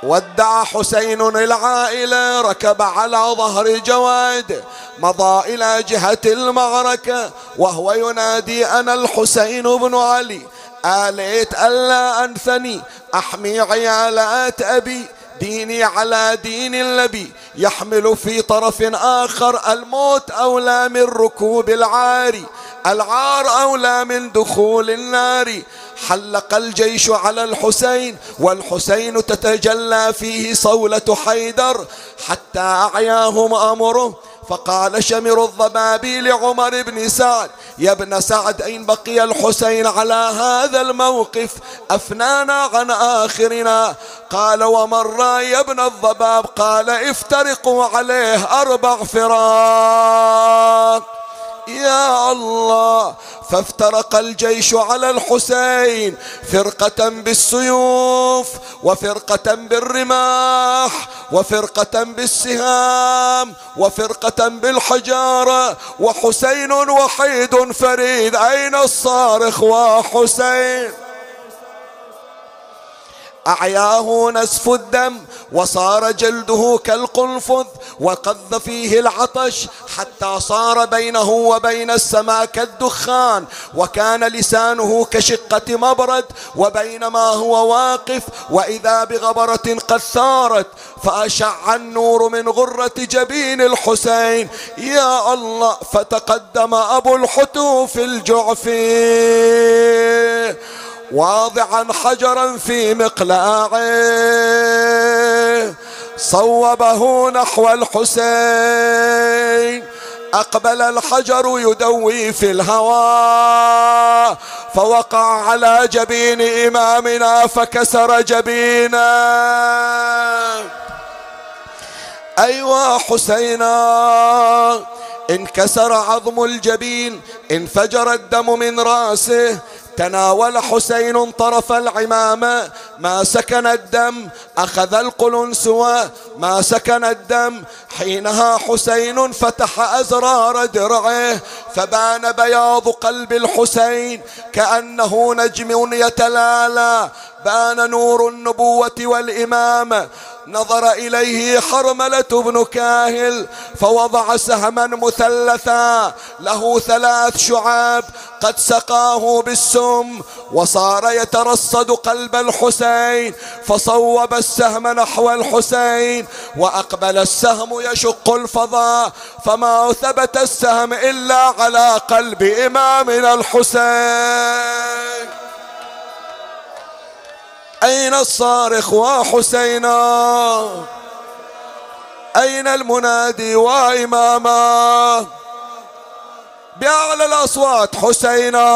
[SPEAKER 1] ودع حسين العائلة ركب على ظهر جواد مضى إلى جهة المعركة وهو ينادي أنا الحسين بن علي. آليت ألا أنثني أحمي عيالات أبي ديني على دين النبي. يحمل في طرف آخر الموت أولى من ركوب العار. العار أولى من دخول النار. حلق الجيش على الحسين والحسين تتجلى فيه صولة حيدر. حتى أعياهم أمره. فقال شمر الضبابي لعمر بن سعد يا ابن سعد أين بقي الحسين على هذا الموقف؟ أفنانا عن آخرنا. قال ومر يا ابن الضباب. قال افترقوا عليه أربع فراق. يا الله. فافترق الجيش على الحسين فرقة بالسيوف وفرقة بالرماح وفرقة بالسهام وفرقة بالحجارة وحسين وحيد فريد. أين الصارخ وحسين؟ أعياه نسف الدم وصار جلده كالقنفذ وقذ فيه العطش حتى صار بينه وبين السماء كالدخان وكان لسانه كشقة مبرد وبينما هو واقف وإذا بغبرة قد ثارت فأشع النور من غرة جبين الحسين. يا الله فتقدم أبو الحتوف الجعفي. واضعا حجرا في مقلاعه. صوبه نحو الحسين. أقبل الحجر يدوي في الهوى. فوقع على جبين إمامنا فكسر جبينا أيوا حسينا انكسر عظم الجبين انفجر الدم من رأسه تناول حسين طرف العمامة ما سكن الدم أخذ القلنسوة. ما سكن الدم حينها حسين فتح أزرار درعه. فبان بياض قلب الحسين كأنه نجم يتلالى. بان نور النبوة والإمامة نظر إليه حرملة بن كاهل فوضع سهما مثلثا له ثلاث شعاب قد سقاه بالسم وصار يترصد قلب الحسين فصوب السهم نحو الحسين وأقبل السهم يشق الفضاء فما ثبت السهم إلا على قلب إمامنا الحسين. أين الصارخ وحسينا؟ أين المنادي وإماما؟ بأعلى الأصوات حسينا.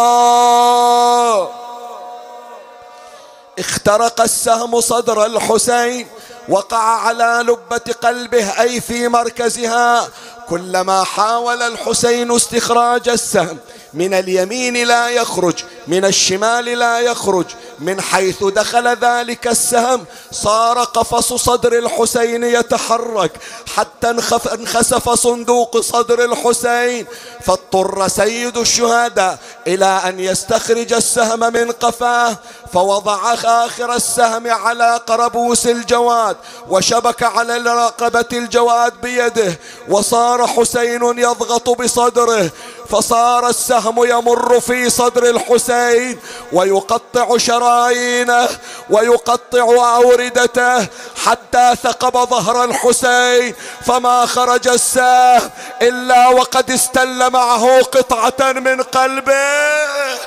[SPEAKER 1] اخترق السهم صدر الحسين وقع على لبة قلبه أي في مركزها. كلما حاول الحسين استخراج السهم من اليمين لا يخرج من الشمال لا يخرج. من حيث دخل ذلك السهم صار قفص صدر الحسين يتحرك حتى انخسف صندوق صدر الحسين فاضطر سيد الشهداء إلى أن يستخرج السهم من قفاه فوضع آخر السهم على قربوس الجواد وشبك على رقبة الجواد بيده وصار حسين يضغط بصدره فصار السهم يمر في صدر الحسين ويقطع شرايينه ويقطع أوردته حتى ثقب ظهر الحسين فما خرج السهم إلا وقد استل معه قطعة من قلبه.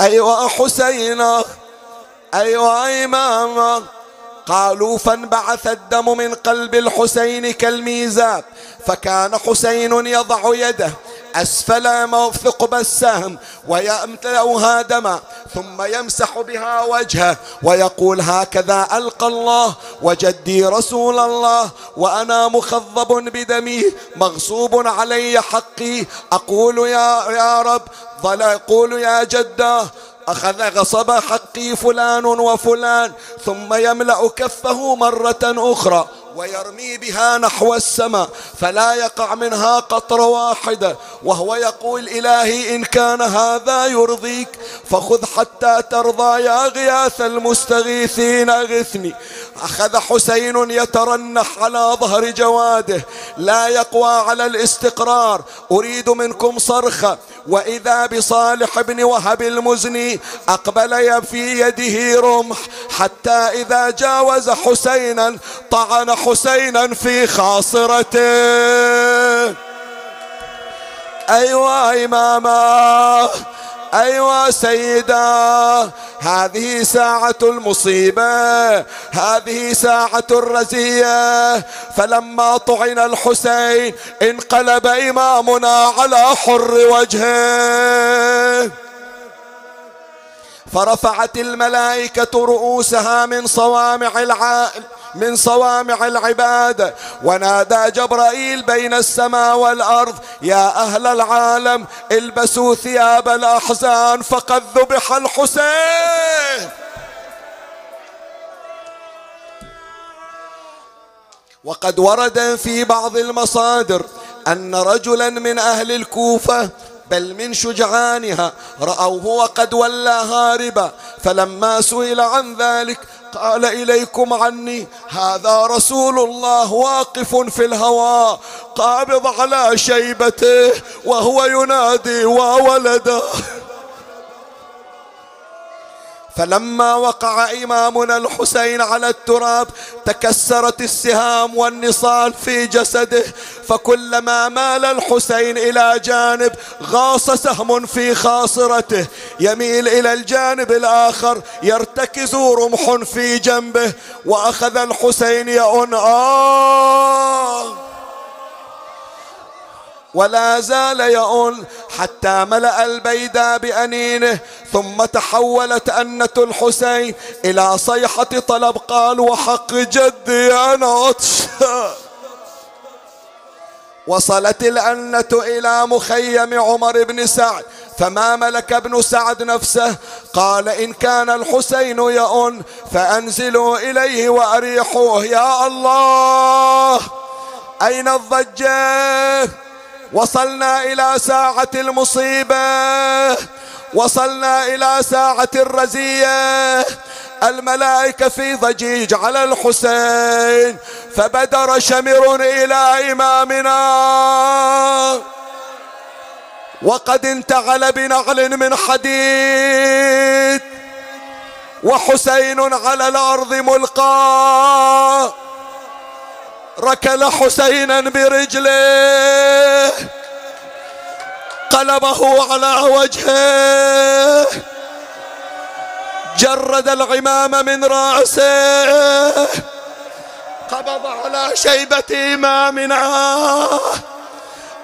[SPEAKER 1] أيوة حسينا أيوة إماما قالوا فانبعث الدم من قلب الحسين كالميزاب فكان حسين يضع يده أسفل ثقب السهم ويمتلئها دما ثم يمسح بها وجهه ويقول هكذا ألقى الله وجدي رسول الله وأنا مخضب بدمي مغصوب علي حقي أقول يا, يا رب ظل يقول يا جدة أخذ غصب حقي فلان وفلان ثم يملأ كفه مرة أخرى ويرمي بها نحو السماء فلا يقع منها قطرة واحدة وهو يقول إلهي إن كان هذا يرضيك فخذ حتى ترضى يا غياث المستغيثين أغثني. أخذ حسين يترنح على ظهر جواده لا يقوى على الاستقرار. أريد منكم صرخة وإذا بصالح بن وهب المزني أقبل في يده رمح حتى إذا جاوز حسينا طعن حسينا في خاصرته أيوا إماما أيوا سيدا هذه ساعة المصيبة هذه ساعة الرزية. فلما طعن الحسين انقلب إمامنا على حر وجهه. فرفعت الملائكة رؤوسها من صوامع العائل من صوامع العباد. ونادى جبرائيل بين السماء والأرض يا أهل العالم البسوا ثياب الأحزان فقد ذبح الحسين. وقد ورد في بعض المصادر أن رجلا من أهل الكوفة بل من شجعانها رأوه وقد ولى هاربا فلما سئل عن ذلك قال إليكم عني هذا رسول الله واقف في الهواء قابض على شيبته وهو ينادي وولده فلما وقع إمامنا الحسين على التراب تكسرت السهام والنصال في جسده فكلما مال الحسين إلى جانب غاص سهم في خاصرته. يميل إلى الجانب الآخر يرتكز رمح في جنبه وأخذ الحسين يؤن آه! ولا زال يؤن حتى ملأ البيداء بأنينه ثم تحولت أنة الحسين إلى صيحة طلب. قال وحق جدي أنا عطشان وصلت الأنة إلى مخيم عمر بن سعد فما ملك ابن سعد نفسه. قال إن كان الحسين يؤن فأنزلوا إليه وأريحوه. يا الله أين الضجة؟ وصلنا إلى ساعة المصيبة. وصلنا إلى ساعة الرزية. الملائكة في ضجيج على الحسين. فبدر شمر إلى إمامنا. وقد انتعل بنعل من حديد. وحسين على الأرض ملقى ركل حسينا برجله. قلبه على وجهه. جرد العمام من رأسه. قبض على شيبة إمامنا.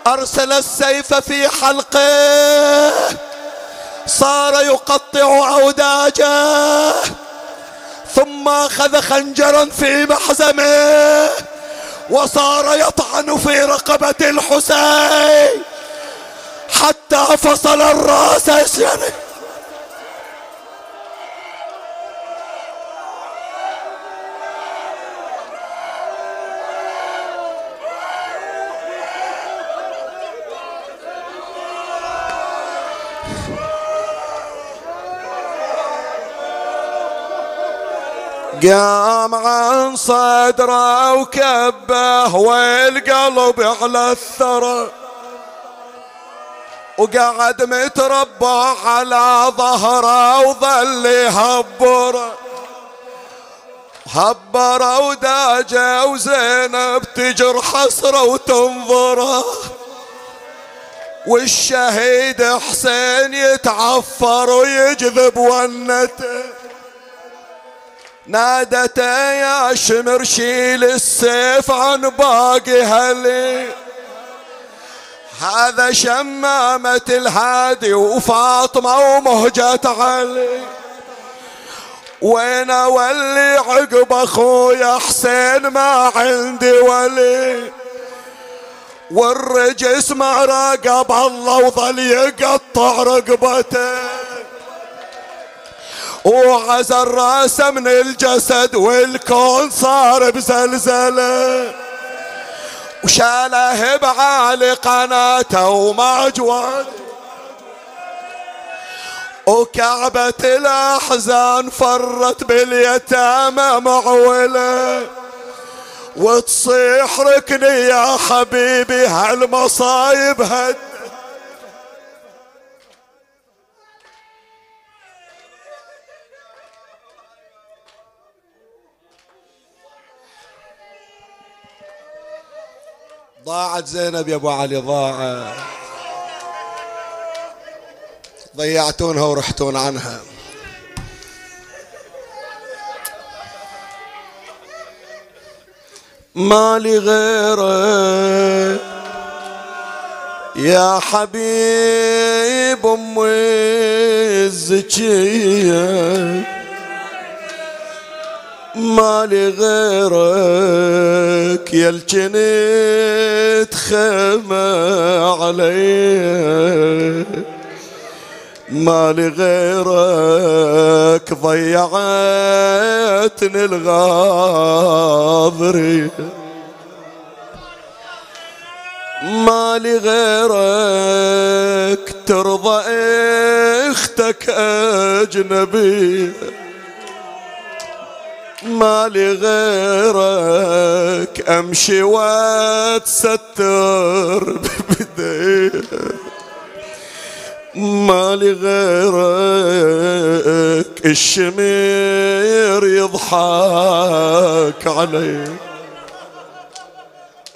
[SPEAKER 1] أرسل السيف في حلقه. صار يقطع أوداجه ثم أخذ خنجرا في محزمه. وصار يطعن في رقبة الحسين حتى فصل الرأس يعني قام عن صدره وكبه والقلب على الثرى. وقعد متربع على ظهره وظل يهبر. هبر وداجه وزينب تجر حسره وتنظره والشهيد حسين يتعفر ويجذب ونته. نادته يا شمر شيل السيف عن باقي هلي. هذا شمامة الهادي وفاطمة ومهجة علي. وين أولي عقب أخويا حسين ما عندي ولي. والرجس ما راقب الله وظل يقطع رقبته. وعزل راسه من الجسد والكون صار بزلزلة. وشاله بعالي قناته ومعجوان وكعبة الأحزان فرت باليتامى معولة. وتصيح ركني يا حبيبي هالمصايب هد ضاعت زينب يا أبو علي ضاعت. ضيعتونها ورحتون عنها. ما لي غيرك يا حبيب أمي الزكية. مالي غيرك يا الجنت خيمة علي مالي غيرك ضيعتني الغاضري مالي غيرك ترضى إختك اجنبيه مالي غيرك أمشي واتستر ببديه مالي غيرك الشمير يضحك علي.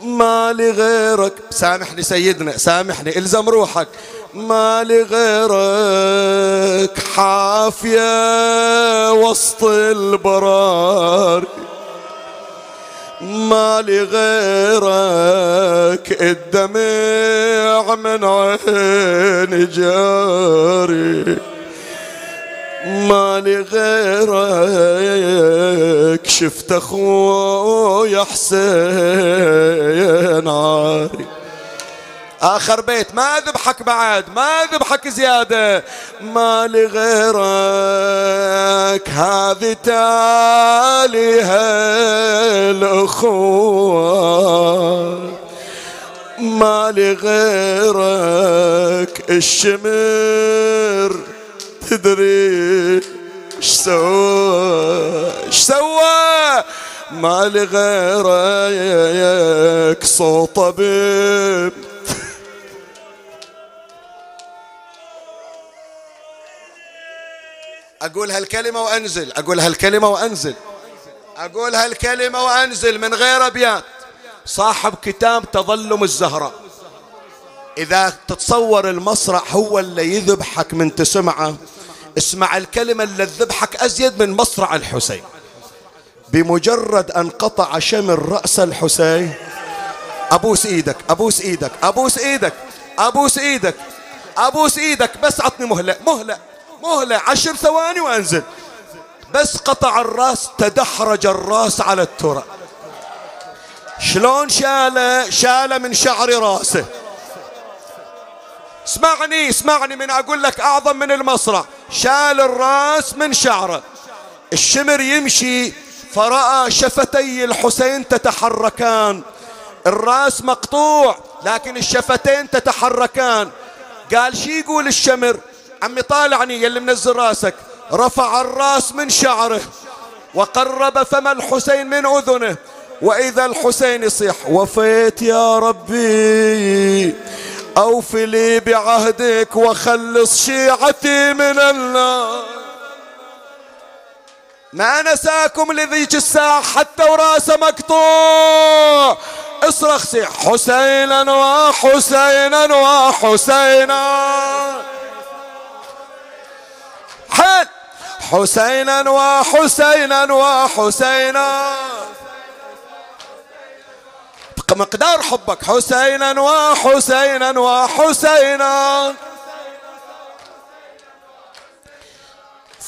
[SPEAKER 1] مالي غيرك سامحني سيدنا سامحني إلزم روحك. مالي غيرك حافية وسط البراري مالي غيرك الدمع من عين جاري. مالي غيرك شفت أخويا حسين عاري. آخر بيت ما ذبحك بعد ما ذبحك زيادة. ما لغيرك هذه تاليها الأخوة. ما لغيرك الشمر تدري إيش سوى إيش سوى؟ ما لغيرك صوت طبيب أقول هالكلمة وأنزل أقول هالكلمة وأنزل. أقول هالكلمة وأنزل من غير أبيات. صاحب كتاب تظلم الزهراء إذا تتصور المصرع هو اللي يذبحك من تسمعه اسمع الكلمة اللي تذبحك أزيد من مصرع الحسين. بمجرد أن قطع شمر رأس الحسين أبوس إيدك أبوس إيدك أبوس إيدك أبوس إيدك أبوس إيدك بس عطني مهلة مهلة. مهلة عشر ثواني وأنزل. بس قطع الراس تدحرج الراس على التراب. شلون شاله شاله من شعر راسه؟ اسمعني اسمعني من أقول لك أعظم من المصرع. شال الراس من شعره. الشمر يمشي فرأى شفتي الحسين تتحركان. الراس مقطوع لكن الشفتين تتحركان. قال شي يقول الشمر؟ عمي طالعني يلي منزل راسك. رفع الراس من شعره وقرب فم الحسين من أذنه. وإذا الحسين يصيح وفيت يا ربي أوف لي بعهدك وخلص شيعتي من النار. ما نساكم لذيك الساعة حتى وراسه مقطوع. اصرخ سيح حسينا وحسينا وحسينا. حل حسينا وحسينا وحسينا. مقدار حبك. حسينا وحسينا وحسينا.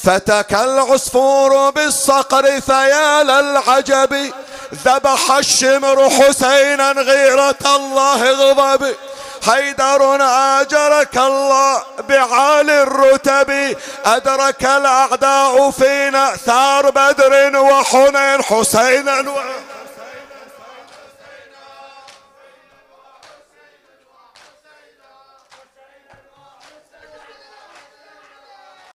[SPEAKER 1] فتك العصفور بالصقر فيا للعجب ذبح الشمر حسينا غيرة الله غضب حيدر آجرك الله بعالي الرتب. أدرك الأعداء فينا ثار بدر وحنين حسينا و...